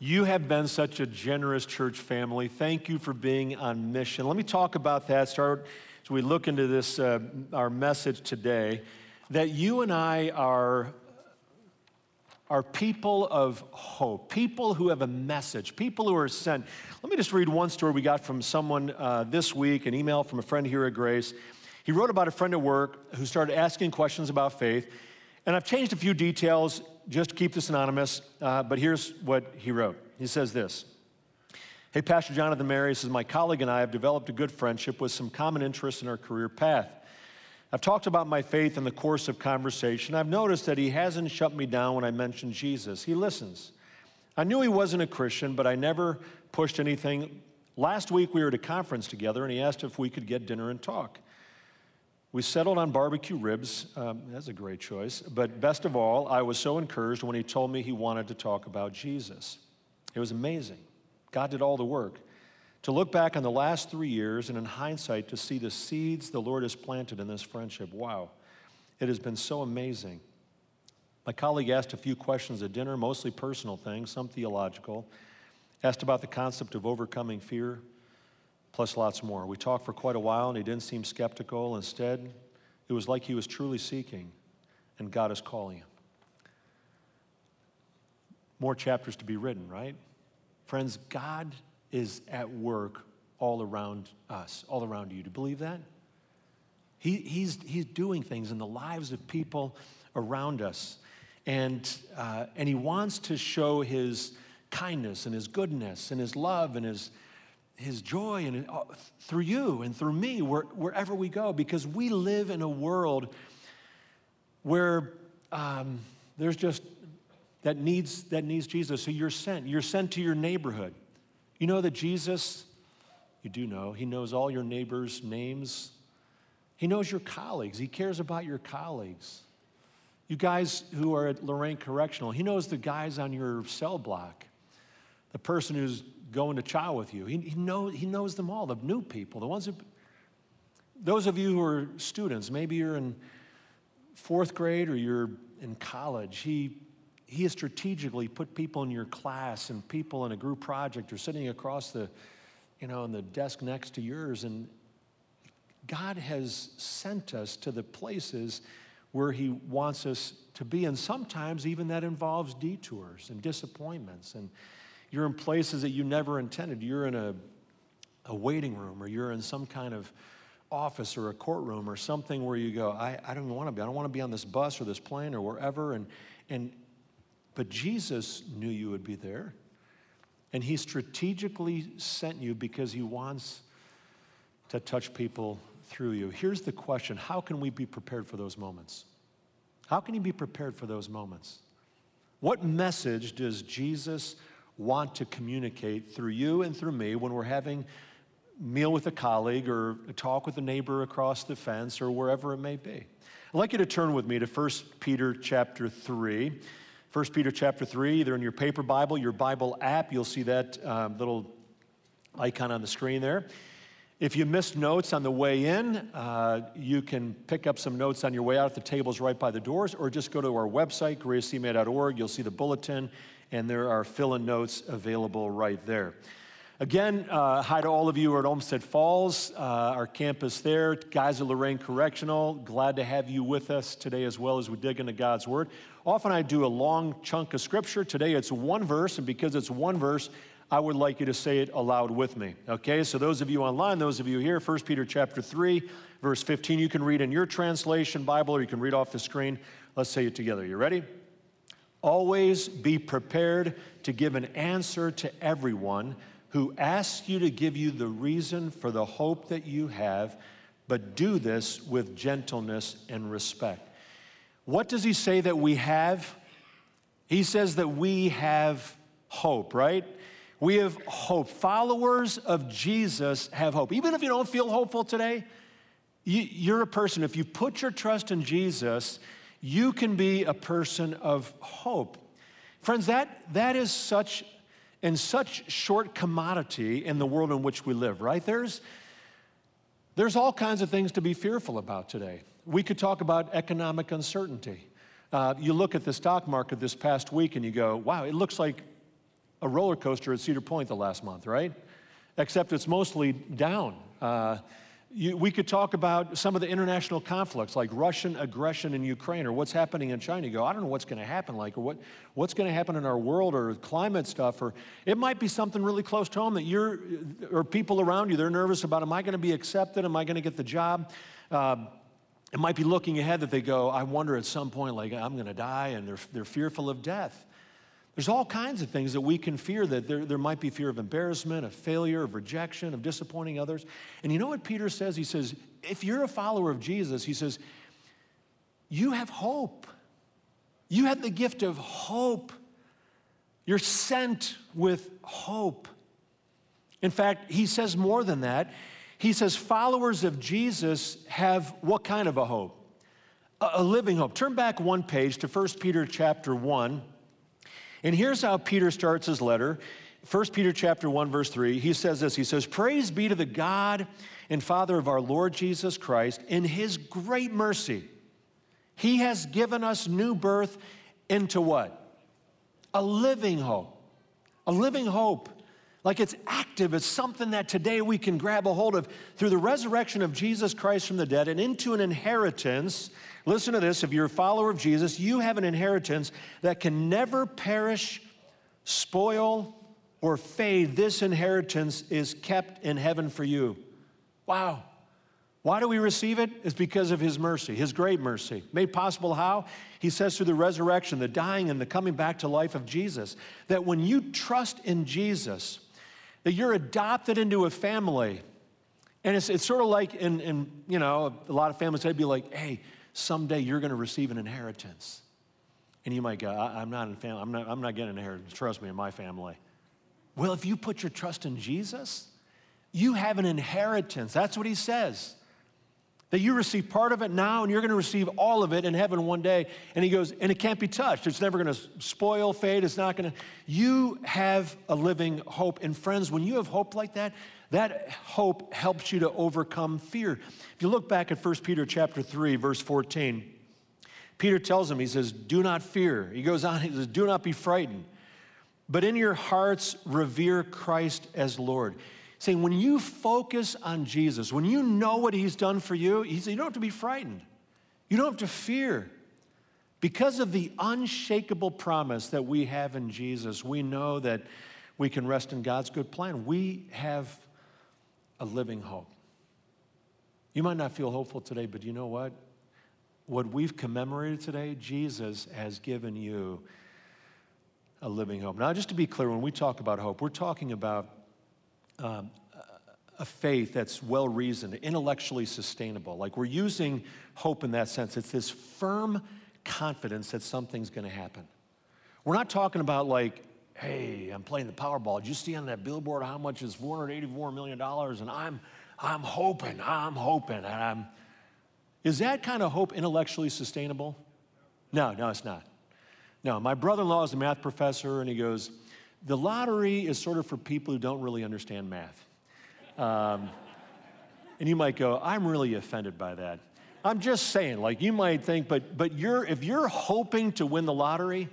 You have been such a generous church family. Thank you for being on mission. Let me talk about that. Start as we look into this, uh, our message today, that you and I are, are people of hope, people who have a message, people who are sent. Let me just read one story we got from someone uh, this week, an email from a friend here at Grace. He wrote about a friend at work who started asking questions about faith. And I've changed a few details just keep this anonymous, uh, but here's what he wrote. He says this Hey, Pastor Jonathan Mary says, My colleague and I have developed a good friendship with some common interests in our career path. I've talked about my faith in the course of conversation. I've noticed that he hasn't shut me down when I mention Jesus. He listens. I knew he wasn't a Christian, but I never pushed anything. Last week we were at a conference together, and he asked if we could get dinner and talk. We settled on barbecue ribs. Um, that's a great choice. But best of all, I was so encouraged when he told me he wanted to talk about Jesus. It was amazing. God did all the work. To look back on the last three years and in hindsight to see the seeds the Lord has planted in this friendship, wow, it has been so amazing. My colleague asked a few questions at dinner, mostly personal things, some theological. Asked about the concept of overcoming fear, plus lots more. We talked for quite a while and he didn't seem skeptical. Instead, it was like he was truly seeking, and God is calling him. More chapters to be written, right? Friends, God is at work all around us, all around you. Do you believe that? He, he's, he's doing things in the lives of people around us. And, uh, and he wants to show his kindness and his goodness and his love and his, his joy and uh, through you and through me where, wherever we go because we live in a world where um, there's just that needs that needs jesus. So you're sent you're sent to your neighborhood. You know that jesus you do know he knows all your neighbors names. He knows your colleagues. He cares about your colleagues. You guys who are at Lorain correctional he knows the guys on your cell block. The person who's going to chow with you. He, he, know, he knows them all, the new people, the ones who, those of you who are students, maybe you're in fourth grade or you're in college, he, he has strategically put people in your class and people in a group project or sitting across the, you know, on the desk next to yours. And God has sent us to the places where he wants us to be. And sometimes even that involves detours and disappointments and you're in places that you never intended. You're in a, a waiting room or you're in some kind of office or a courtroom or something where you go, I, I don't want to be. I don't want to be on this bus or this plane or wherever. And, and, but Jesus knew you would be there. And he strategically sent you because he wants to touch people through you. Here's the question How can we be prepared for those moments? How can you be prepared for those moments? What message does Jesus want to communicate through you and through me when we're having meal with a colleague or a talk with a neighbor across the fence or wherever it may be. I'd like you to turn with me to 1 Peter chapter 3. 1 Peter chapter 3, either in your paper Bible, your Bible app, you'll see that um, little icon on the screen there. If you missed notes on the way in, uh, you can pick up some notes on your way out. The table's right by the doors, or just go to our website, gracecma.org. You'll see the bulletin and there are fill in notes available right there. Again, uh, hi to all of you who are at Olmsted Falls, uh, our campus there. Guys at Lorain Correctional, glad to have you with us today as well as we dig into God's Word. Often I do a long chunk of Scripture. Today it's one verse, and because it's one verse, I would like you to say it aloud with me. Okay, so those of you online, those of you here, 1 Peter chapter 3, verse 15, you can read in your translation Bible or you can read off the screen. Let's say it together. You ready? Always be prepared to give an answer to everyone who asks you to give you the reason for the hope that you have, but do this with gentleness and respect. What does he say that we have? He says that we have hope, right? We have hope. Followers of Jesus have hope. Even if you don't feel hopeful today, you, are a person, if you put your trust in Jesus, you can be a person of hope. Friends, that, that is such in such short commodity in the world in which we live, right? There's, there's all kinds of things to be fearful about today. We could talk about economic uncertainty. Uh, you look at the stock market this past week and you go, wow, it looks like a roller coaster at Cedar Point the last month, right? Except it's mostly down. Uh, you, we could talk about some of the international conflicts like Russian aggression in Ukraine or what's happening in China. You go, I don't know what's going to happen, like, or what, what's going to happen in our world or climate stuff, or it might be something really close to home that you're, or people around you, they're nervous about, am I going to be accepted? Am I going to get the job? Uh, it might be looking ahead that they go, I wonder at some point, like, I'm going to die, and they're, they're fearful of death. There's all kinds of things that we can fear that there, there might be fear of embarrassment, of failure, of rejection, of disappointing others. And you know what Peter says? He says, if you're a follower of Jesus, he says, you have hope. You have the gift of hope. You're sent with hope. In fact, he says more than that. He says, followers of Jesus have what kind of a hope? A, a living hope. Turn back one page to 1 Peter chapter 1. And here's how Peter starts his letter. 1 Peter chapter 1 verse 3. He says this. He says, "Praise be to the God and Father of our Lord Jesus Christ in his great mercy. He has given us new birth into what? A living hope. A living hope. Like it's active, it's something that today we can grab a hold of through the resurrection of Jesus Christ from the dead and into an inheritance Listen to this if you're a follower of Jesus, you have an inheritance that can never perish, spoil, or fade. This inheritance is kept in heaven for you. Wow. Why do we receive it? It's because of His mercy, His great mercy. Made possible how? He says through the resurrection, the dying, and the coming back to life of Jesus, that when you trust in Jesus, that you're adopted into a family. And it's, it's sort of like in, in, you know, a lot of families, they'd be like, hey, someday you're going to receive an inheritance. And you might go, I'm not in family, I'm not, I'm not getting an inheritance. Trust me, in my family. Well, if you put your trust in Jesus, you have an inheritance. That's what he says. That you receive part of it now and you're going to receive all of it in heaven one day. And he goes, and it can't be touched. It's never going to spoil, fade. It's not going to. You have a living hope. And friends, when you have hope like that, that hope helps you to overcome fear. If you look back at 1 Peter chapter 3, verse 14, Peter tells him, he says, Do not fear. He goes on, he says, Do not be frightened, but in your hearts revere Christ as Lord. Saying, when you focus on Jesus, when you know what he's done for you, he said, you don't have to be frightened. You don't have to fear. Because of the unshakable promise that we have in Jesus, we know that we can rest in God's good plan. We have a living hope. You might not feel hopeful today, but you know what? What we've commemorated today, Jesus has given you a living hope. Now, just to be clear, when we talk about hope, we're talking about um, a faith that's well reasoned, intellectually sustainable. Like we're using hope in that sense. It's this firm confidence that something's going to happen. We're not talking about like hey, I'm playing the Powerball. Did you see on that billboard how much is $484 million? And I'm, I'm hoping, I'm hoping, and I'm. Is that kind of hope intellectually sustainable? No, no, it's not. No, my brother in law is a math professor, and he goes, the lottery is sort of for people who don't really understand math. Um, and you might go, I'm really offended by that. I'm just saying, like you might think, but but you're if you're hoping to win the lottery,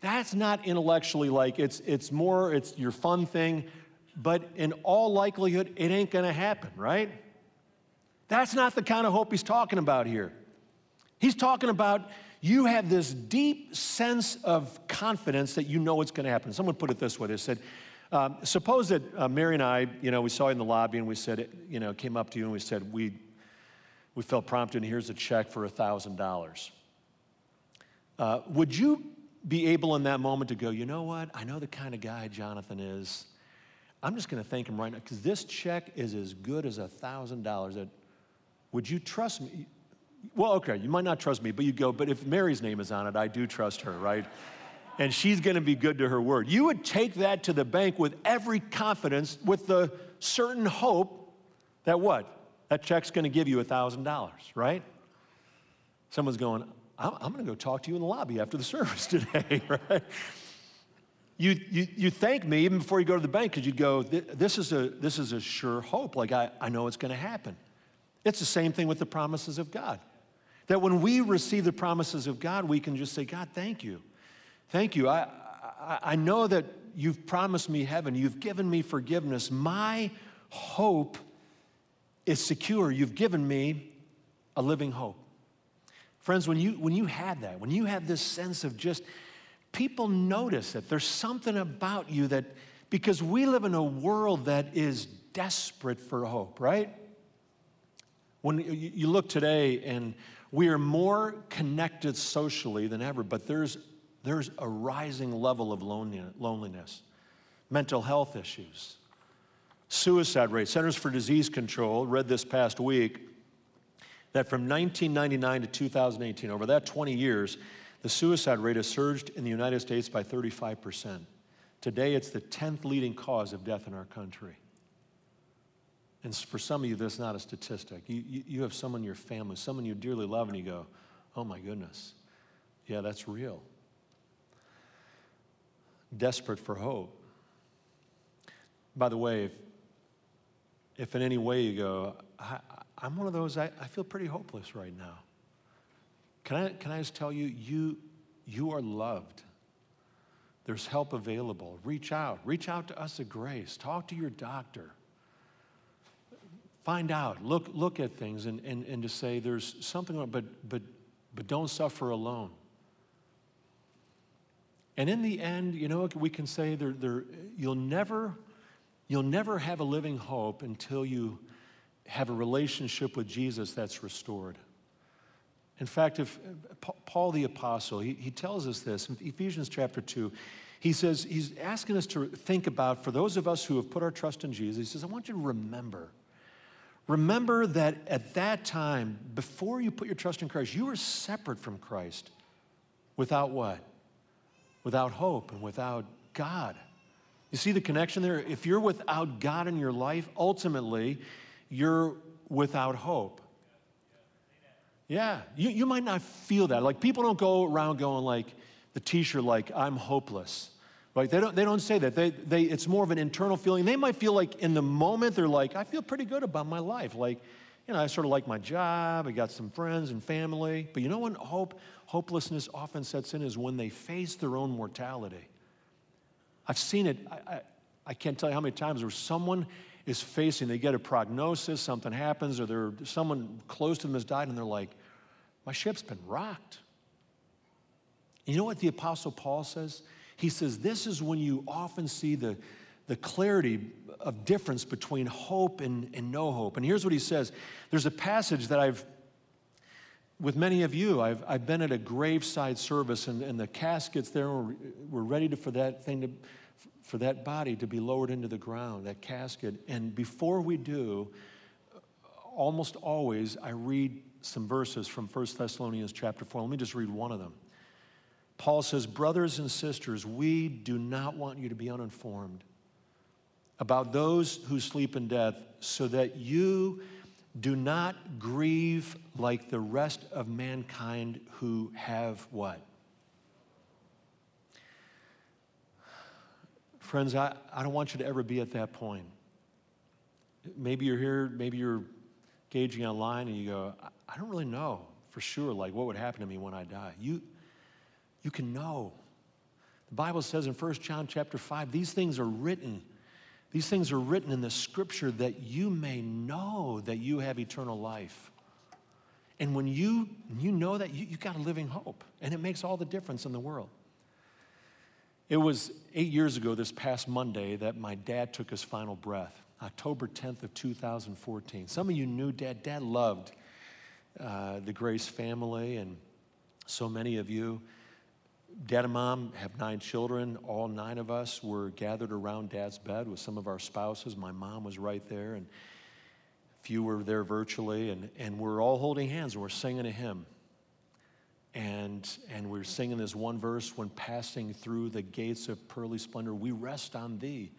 that's not intellectually like it's it's more it's your fun thing, but in all likelihood it ain't going to happen, right? That's not the kind of hope he's talking about here. He's talking about you have this deep sense of confidence that you know it's going to happen. Someone put it this way: they said. Um, suppose that uh, Mary and I, you know, we saw you in the lobby and we said, you know, came up to you and we said, we, we felt prompted and here's a check for a $1,000. Uh, would you be able in that moment to go, you know what? I know the kind of guy Jonathan is. I'm just going to thank him right now because this check is as good as a $1,000. Would you trust me? Well, okay, you might not trust me, but you go, but if Mary's name is on it, I do trust her, right? and she's going to be good to her word. You would take that to the bank with every confidence, with the certain hope that what? That check's going to give you $1,000, right? Someone's going, I'm, I'm going to go talk to you in the lobby after the service today, right? You, you, you thank me even before you go to the bank because you'd go, this is, a, this is a sure hope. Like, I, I know it's going to happen. It's the same thing with the promises of God. That when we receive the promises of God, we can just say, God, thank you. Thank you. I, I, I know that You've promised me heaven. You've given me forgiveness. My hope is secure. You've given me a living hope. Friends, when you, when you had that, when you had this sense of just, people notice that There's something about you that, because we live in a world that is desperate for hope, right? When you look today and we are more connected socially than ever, but there's, there's a rising level of loneliness, mental health issues, suicide rate. Centers for Disease Control read this past week that from 1999 to 2018, over that 20 years, the suicide rate has surged in the United States by 35%. Today, it's the 10th leading cause of death in our country. And for some of you, that's not a statistic. You, you, you have someone in your family, someone you dearly love, and you go, oh my goodness, yeah, that's real. Desperate for hope. By the way, if, if in any way you go, I, am one of those, I, I feel pretty hopeless right now. Can I, can I just tell you, you, you are loved. There's help available. Reach out. Reach out to us at Grace. Talk to your doctor. Find out. Look, look at things and, and, and to say there's something, but, but, but don't suffer alone. And in the end, you know, we can say there, there, you'll, never, you'll never have a living hope until you have a relationship with Jesus that's restored. In fact, if Paul the Apostle, he, he tells us this in Ephesians chapter 2. He says, he's asking us to think about, for those of us who have put our trust in Jesus, he says, I want you to remember. Remember that at that time, before you put your trust in Christ, you were separate from Christ. Without what? Without hope and without God. You see the connection there? If you're without God in your life, ultimately, you're without hope. Yeah, you, you might not feel that. Like people don't go around going like the t-shirt like I'm hopeless. Like they don't, they don't say that. They, they, it's more of an internal feeling. They might feel like in the moment they're like, I feel pretty good about my life. Like, you know, I sort of like my job. I got some friends and family. But you know when hope, hopelessness often sets in is when they face their own mortality. I've seen it. I, I, I can't tell you how many times where someone is facing, they get a prognosis, something happens, or they're, someone close to them has died, and they're like, my ship's been rocked. You know what the Apostle Paul says? He says, This is when you often see the, the clarity of difference between hope and, and no hope. And here's what he says there's a passage that I've, with many of you, I've, I've been at a graveside service, and, and the caskets there were, were ready to, for that thing to, for that body to be lowered into the ground, that casket. And before we do, almost always I read some verses from 1 Thessalonians chapter 4. Let me just read one of them. Paul says, Brothers and sisters, we do not want you to be uninformed about those who sleep in death, so that you do not grieve like the rest of mankind who have what? Friends, I, I don't want you to ever be at that point. Maybe you're here, maybe you're gauging online and you go, I don't really know for sure, like what would happen to me when I die. You, you can know. The Bible says in 1 John chapter 5, these things are written. These things are written in the scripture that you may know that you have eternal life. And when you, you know that, you, you got a living hope. And it makes all the difference in the world. It was eight years ago, this past Monday, that my dad took his final breath, October 10th of 2014. Some of you knew dad. Dad loved uh, the Grace family, and so many of you. Dad and mom have nine children. All nine of us were gathered around dad's bed with some of our spouses. My mom was right there, and a few were there virtually, and, and we're all holding hands and we're singing a hymn. And, and we're singing this one verse when passing through the gates of pearly splendor, we rest on thee.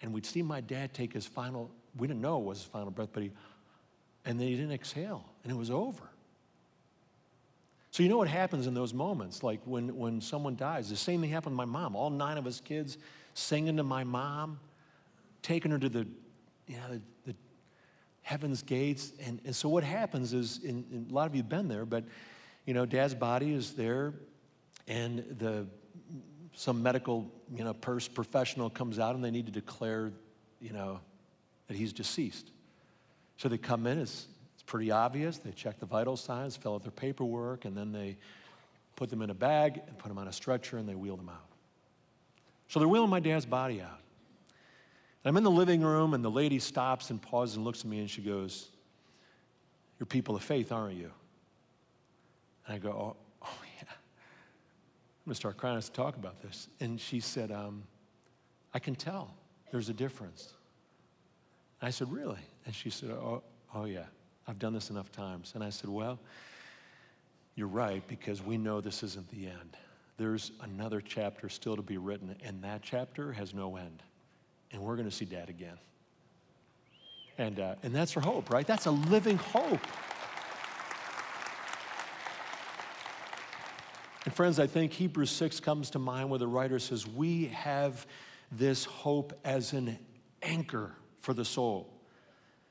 And we'd see my dad take his final, we didn't know it was his final breath, but he, and then he didn't exhale, and it was over. So you know what happens in those moments, like when, when someone dies. The same thing happened to my mom. All nine of us kids singing to my mom, taking her to the, you know, the, the heaven's gates. And, and so what happens is, a lot of you have been there, but you know, dad's body is there, and the some medical, you know, purse professional comes out and they need to declare, you know, that he's deceased. So they come in, it's, it's pretty obvious. They check the vital signs, fill out their paperwork, and then they put them in a bag and put them on a stretcher and they wheel them out. So they're wheeling my dad's body out. And I'm in the living room, and the lady stops and pauses and looks at me and she goes, You're people of faith, aren't you? And I go, Oh, oh yeah. I'm going to start crying to talk about this. And she said, um, I can tell there's a difference. And I said, Really? And she said, Oh, oh yeah, I've done this enough times. And I said, Well, you're right, because we know this isn't the end. There's another chapter still to be written, and that chapter has no end. And we're going to see dad again. And, uh, and that's her hope, right? That's a living hope. And friends, I think Hebrews 6 comes to mind where the writer says, We have this hope as an anchor for the soul,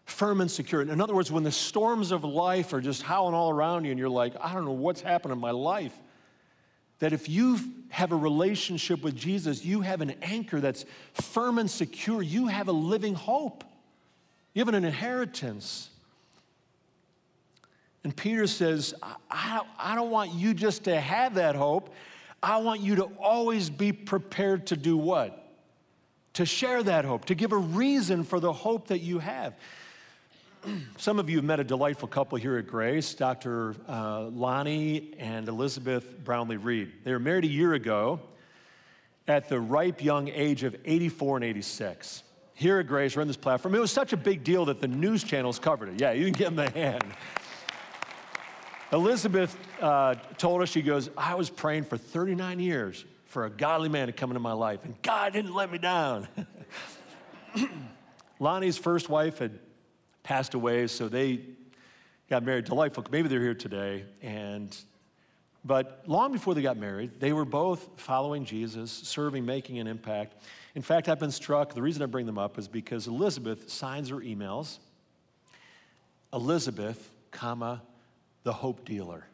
firm and secure. In other words, when the storms of life are just howling all around you and you're like, I don't know what's happened in my life, that if you have a relationship with Jesus, you have an anchor that's firm and secure. You have a living hope, you have an inheritance. And Peter says, I, I don't want you just to have that hope. I want you to always be prepared to do what? To share that hope, to give a reason for the hope that you have. Some of you have met a delightful couple here at Grace, Dr. Uh, Lonnie and Elizabeth Brownlee Reed. They were married a year ago at the ripe young age of 84 and 86. Here at Grace, we're on this platform. It was such a big deal that the news channels covered it. Yeah, you can give them a hand. Elizabeth uh, told us, she goes, I was praying for 39 years for a godly man to come into my life, and God didn't let me down. Lonnie's first wife had passed away, so they got married. Delightful. Maybe they're here today. And but long before they got married, they were both following Jesus, serving, making an impact. In fact, I've been struck. The reason I bring them up is because Elizabeth signs her emails. Elizabeth, comma, the hope dealer.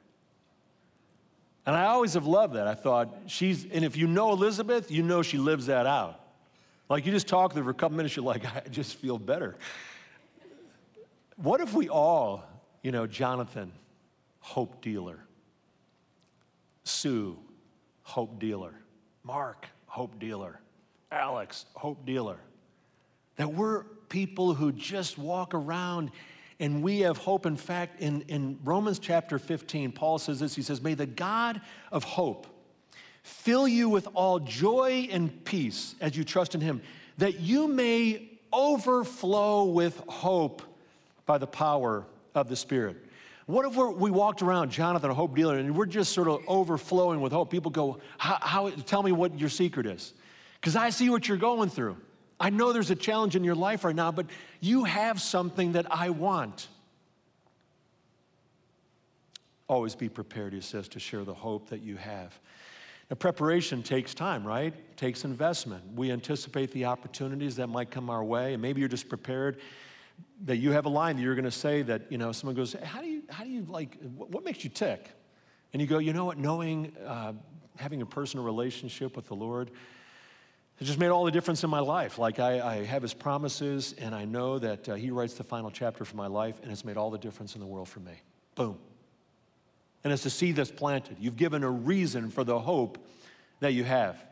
And I always have loved that. I thought she's, and if you know Elizabeth, you know she lives that out. Like you just talk to her for a couple minutes, you're like, I just feel better. What if we all, you know, Jonathan, hope dealer, Sue, hope dealer, Mark, hope dealer, Alex, hope dealer, that we're people who just walk around and we have hope. In fact, in, in Romans chapter 15, Paul says this He says, May the God of hope fill you with all joy and peace as you trust in him, that you may overflow with hope by the power of the Spirit. What if we walked around, Jonathan, a hope dealer, and we're just sort of overflowing with hope? People go, how, how tell me what your secret is. Because I see what you're going through. I know there's a challenge in your life right now, but you have something that I want. Always be prepared, he says, to share the hope that you have. Now, preparation takes time, right? It takes investment. We anticipate the opportunities that might come our way, and maybe you're just prepared that you have a line that you're going to say that, you know, someone goes, how do you, how do you like, what makes you tick? And you go, you know what, knowing, uh, having a personal relationship with the Lord, it just made all the difference in my life. Like, I, I have his promises, and I know that uh, he writes the final chapter for my life, and it's made all the difference in the world for me. Boom. And it's a seed that's planted. You've given a reason for the hope that you have.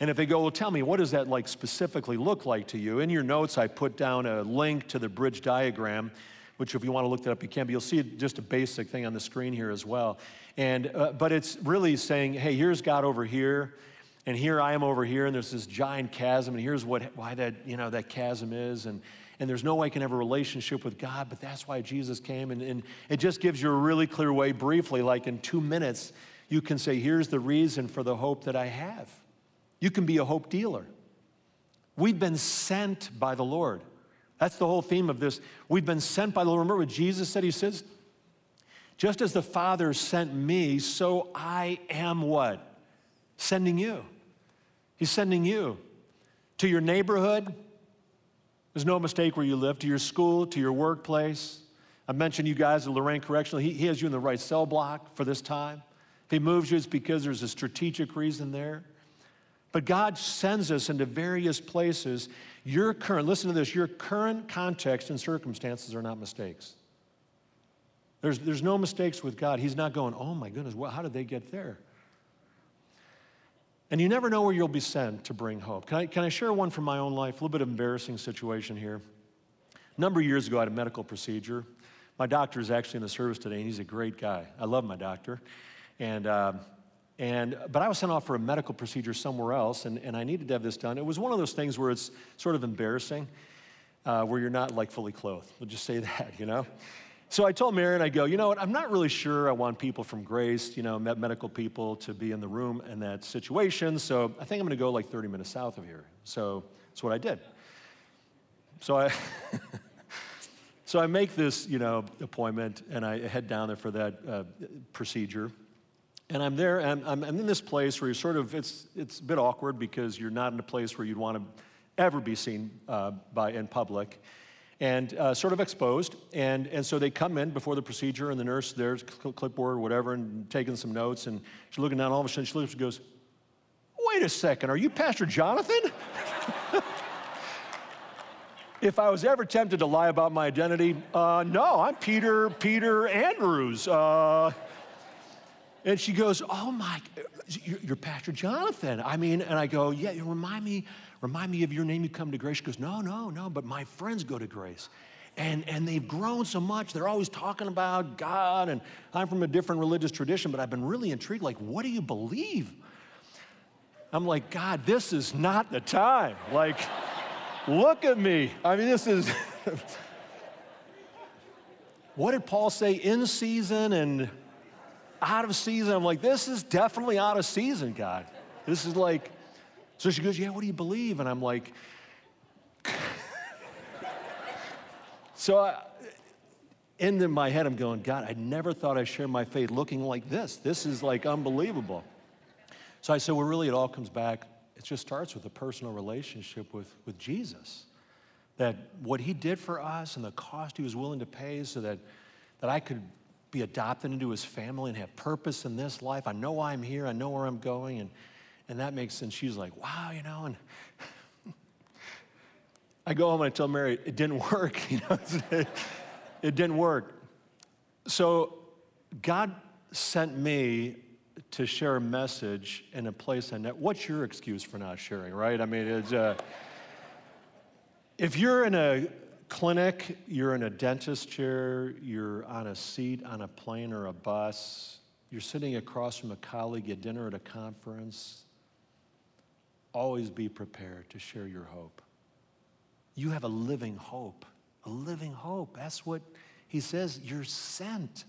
And if they go, well, tell me, what does that like specifically look like to you? In your notes, I put down a link to the bridge diagram, which if you want to look that up, you can, but you'll see just a basic thing on the screen here as well. And, uh, but it's really saying, hey, here's God over here, and here I am over here, and there's this giant chasm, and here's what, why that, you know, that chasm is, and, and there's no way I can have a relationship with God, but that's why Jesus came, and, and it just gives you a really clear way, briefly, like in two minutes, you can say, here's the reason for the hope that I have. You can be a hope dealer. We've been sent by the Lord. That's the whole theme of this. We've been sent by the Lord. Remember what Jesus said? He says, just as the Father sent me, so I am what? Sending you. He's sending you to your neighborhood. There's no mistake where you live, to your school, to your workplace. I mentioned you guys at Lorain Correctional. He, he has you in the right cell block for this time. If he moves you, it's because there's a strategic reason there. But God sends us into various places. Your current, listen to this, your current context and circumstances are not mistakes. There's, there's no mistakes with God. He's not going, oh my goodness, well, how did they get there? And you never know where you'll be sent to bring hope. Can I, can I share one from my own life? A little bit of embarrassing situation here. A number of years ago, I had a medical procedure. My doctor is actually in the service today, and he's a great guy. I love my doctor. And, uh, and, but I was sent off for a medical procedure somewhere else, and, and I needed to have this done. It was one of those things where it's sort of embarrassing, uh, where you're not like fully clothed. We'll just say that, you know? So I told Marion, I go, you know what, I'm not really sure I want people from Grace, you know, medical people to be in the room in that situation, so I think I'm gonna go like 30 minutes south of here. So that's what I did. So I, so I make this, you know, appointment and I head down there for that uh, procedure. And I'm there, and I'm, I'm in this place where you're sort of, it's, it's a bit awkward because you're not in a place where you'd want to ever be seen uh, by in public and uh, sort of exposed. And, and so they come in before the procedure, and the nurse there's clipboard or whatever, and taking some notes. And she's looking down. All of a sudden, she looks and goes, "Wait a second, are you Pastor Jonathan?" if I was ever tempted to lie about my identity, uh, no, I'm Peter Peter Andrews. Uh, and she goes, "Oh my, you're, Pastor Jonathan." I mean, and I go, "Yeah, you remind me." Remind me of your name, you come to grace. She goes, No, no, no, but my friends go to grace. And, and they've grown so much. They're always talking about God. And I'm from a different religious tradition, but I've been really intrigued. Like, what do you believe? I'm like, God, this is not the time. Like, look at me. I mean, this is. what did Paul say? In season and out of season. I'm like, this is definitely out of season, God. This is like, so she goes, Yeah, what do you believe? And I'm like, So I, in my head, I'm going, God, I never thought I'd share my faith looking like this. This is like unbelievable. So I said, Well, really, it all comes back. It just starts with a personal relationship with, with Jesus. That what he did for us and the cost he was willing to pay so that, that I could be adopted into his family and have purpose in this life. I know why I'm here, I know where I'm going. And and that makes sense. She's like, wow, you know, and I go home and I tell Mary, it didn't work, you know, it didn't work. So God sent me to share a message in a place I know. What's your excuse for not sharing, right? I mean, it's, uh, if you're in a clinic, you're in a dentist chair, you're on a seat on a plane or a bus, you're sitting across from a colleague at dinner at a conference, always be prepared to share your hope. You have a living hope, a living hope. That's what he says. You're sent.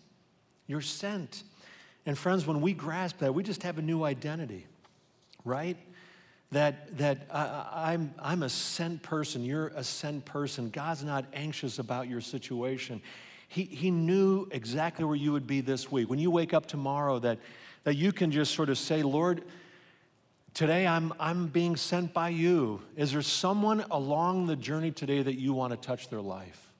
You're sent. And friends, when we grasp that, we just have a new identity, right? That, that I, I'm, I'm a sent person, you're a sent person. God's not anxious about your situation. He, he knew exactly where you would be this week. When you wake up tomorrow, that, that you can just sort of say, Lord, Today, I'm, I'm being sent by you. Is there someone along the journey today that you want to touch their life?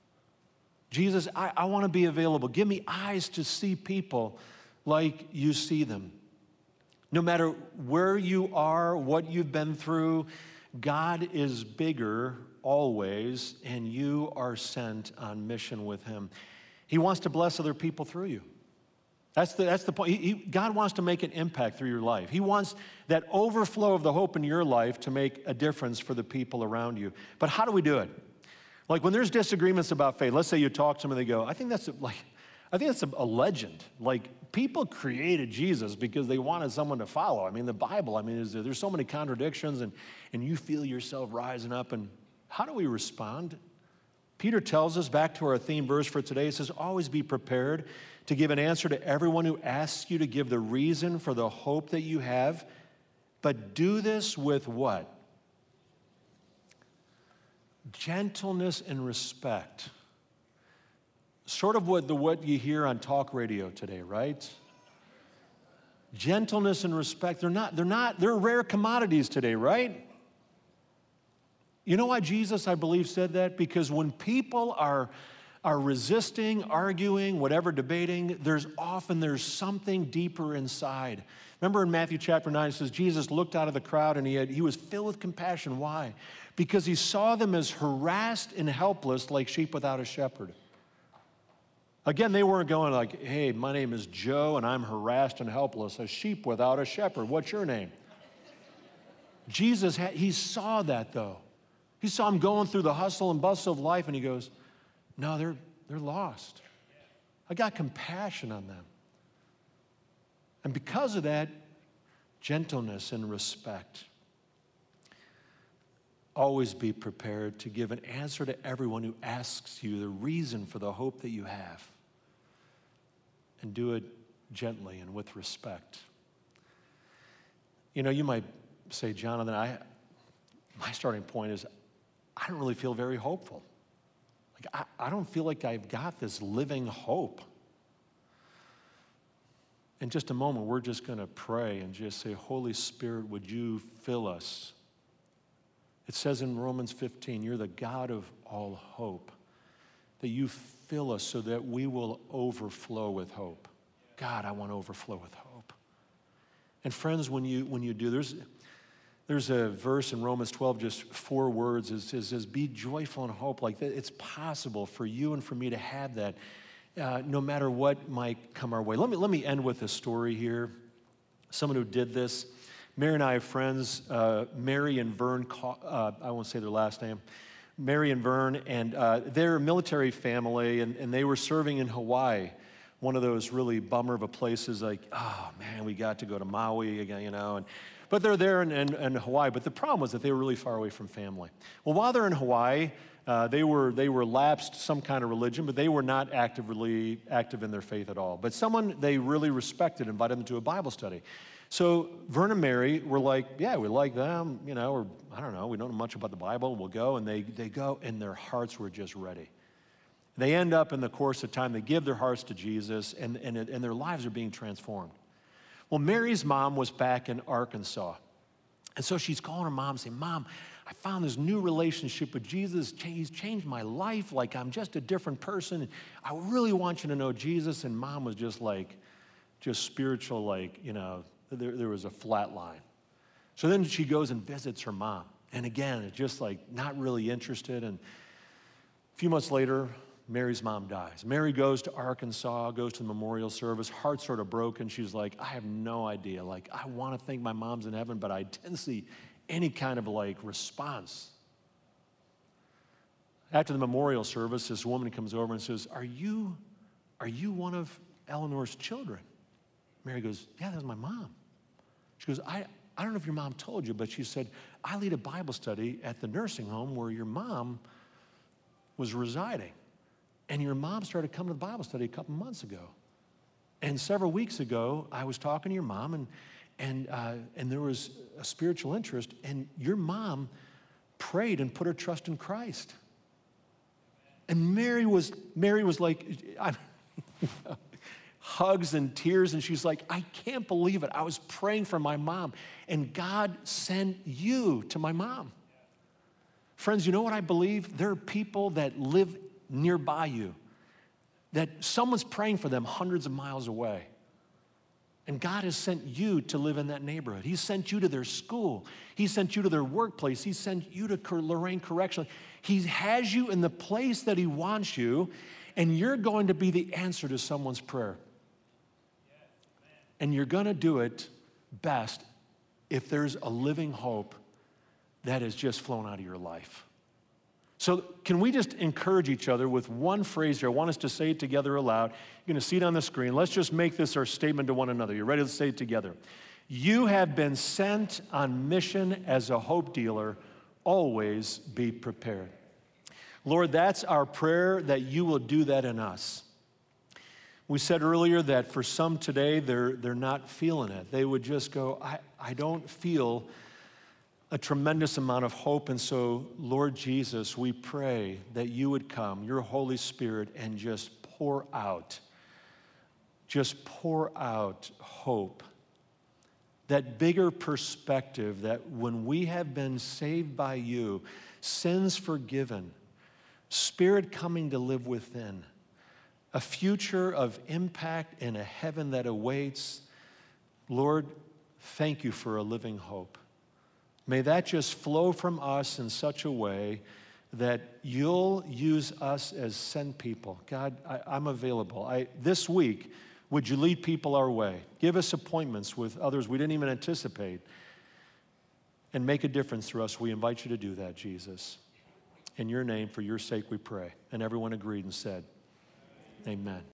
Jesus, I, I want to be available. Give me eyes to see people like you see them. No matter where you are, what you've been through, God is bigger always, and you are sent on mission with Him. He wants to bless other people through you. That's the, that's the point. He, he, God wants to make an impact through your life. He wants that overflow of the hope in your life to make a difference for the people around you. But how do we do it? Like when there's disagreements about faith, let's say you talk to them and they go, I think that's a, like, I think that's a, a legend. Like people created Jesus because they wanted someone to follow. I mean, the Bible, I mean, there, there's so many contradictions and, and you feel yourself rising up. And how do we respond? Peter tells us back to our theme verse for today, it says, always be prepared to give an answer to everyone who asks you to give the reason for the hope that you have. But do this with what? Gentleness and respect. Sort of what, the, what you hear on talk radio today, right? Gentleness and respect, they're not, they're not, they're rare commodities today, right? You know why Jesus, I believe, said that? Because when people are are resisting, arguing, whatever, debating, there's often there's something deeper inside. Remember in Matthew chapter 9, it says Jesus looked out of the crowd and he, had, he was filled with compassion. Why? Because he saw them as harassed and helpless like sheep without a shepherd. Again, they weren't going like, hey, my name is Joe and I'm harassed and helpless, a sheep without a shepherd. What's your name? Jesus, had, he saw that though. He saw them going through the hustle and bustle of life and he goes, no, they're, they're lost. I got compassion on them. And because of that, gentleness and respect. Always be prepared to give an answer to everyone who asks you the reason for the hope that you have. And do it gently and with respect. You know, you might say, Jonathan, I, my starting point is I don't really feel very hopeful. Like, I, I don't feel like I've got this living hope. In just a moment, we're just going to pray and just say, Holy Spirit, would you fill us? It says in Romans 15, you're the God of all hope, that you fill us so that we will overflow with hope. God, I want to overflow with hope. And friends, when you, when you do, there's, there's a verse in Romans 12, just four words. It says, says Be joyful and hope. Like it's possible for you and for me to have that uh, no matter what might come our way. Let me, let me end with a story here. Someone who did this. Mary and I have friends, uh, Mary and Vern, uh, I won't say their last name. Mary and Vern, and uh, they're a military family, and, and they were serving in Hawaii one of those really bummer of a places like, oh man, we got to go to Maui again, you know. And but they're there in, in, in, Hawaii. But the problem was that they were really far away from family. Well, while they're in Hawaii, uh, they, were, they were lapsed some kind of religion, but they were not actively active in their faith at all. But someone they really respected invited them to a Bible study. So Vern and Mary were like, yeah, we like them, you know, or I don't know, we don't know much about the Bible, we'll go. And they, they go, and their hearts were just ready. They end up in the course of time, they give their hearts to Jesus, and, and, and their lives are being transformed. Well, Mary's mom was back in Arkansas. And so she's calling her mom saying, Mom, I found this new relationship with Jesus. He's changed my life. Like I'm just a different person. I really want you to know Jesus. And mom was just like, just spiritual, like, you know, there, there was a flat line. So then she goes and visits her mom. And again, just like not really interested. And a few months later, Mary's mom dies. Mary goes to Arkansas, goes to the memorial service, heart sort of broken. She's like, I have no idea. Like, I want to think my mom's in heaven, but I didn't see any kind of like response. After the memorial service, this woman comes over and says, Are you, are you one of Eleanor's children? Mary goes, Yeah, that's my mom. She goes, I, I don't know if your mom told you, but she said, I lead a Bible study at the nursing home where your mom was residing. And your mom started coming to the Bible study a couple months ago. And several weeks ago, I was talking to your mom, and, and, uh, and there was a spiritual interest, and your mom prayed and put her trust in Christ. And Mary was, Mary was like, hugs and tears, and she's like, I can't believe it. I was praying for my mom, and God sent you to my mom. Friends, you know what I believe? There are people that live nearby you, that someone's praying for them hundreds of miles away. And God has sent you to live in that neighborhood. He sent you to their school. He sent you to their workplace. He sent you to Lorain Correctional. He has you in the place that He wants you, and you're going to be the answer to someone's prayer. And you're going to do it best if there's a living hope that has just flown out of your life. So, can we just encourage each other with one phrase here? I want us to say it together aloud. You're going to see it on the screen. Let's just make this our statement to one another. You ready to say it together? You have been sent on mission as a hope dealer. Always be prepared. Lord, that's our prayer that you will do that in us. We said earlier that for some today, they're, they're not feeling it. They would just go, I, I don't feel a tremendous amount of hope. And so, Lord Jesus, we pray that you would come, your Holy Spirit, and just pour out, just pour out hope. That bigger perspective that when we have been saved by you, sins forgiven, Spirit coming to live within, a future of impact and a heaven that awaits. Lord, thank you for a living hope. May that just flow from us in such a way that you'll use us as send people. God, I, am available. I, this week, would you lead people our way? Give us appointments with others we didn't even anticipate and make a difference through us. We invite you to do that, Jesus. In your name, for your sake, we pray. And everyone agreed and said, Amen.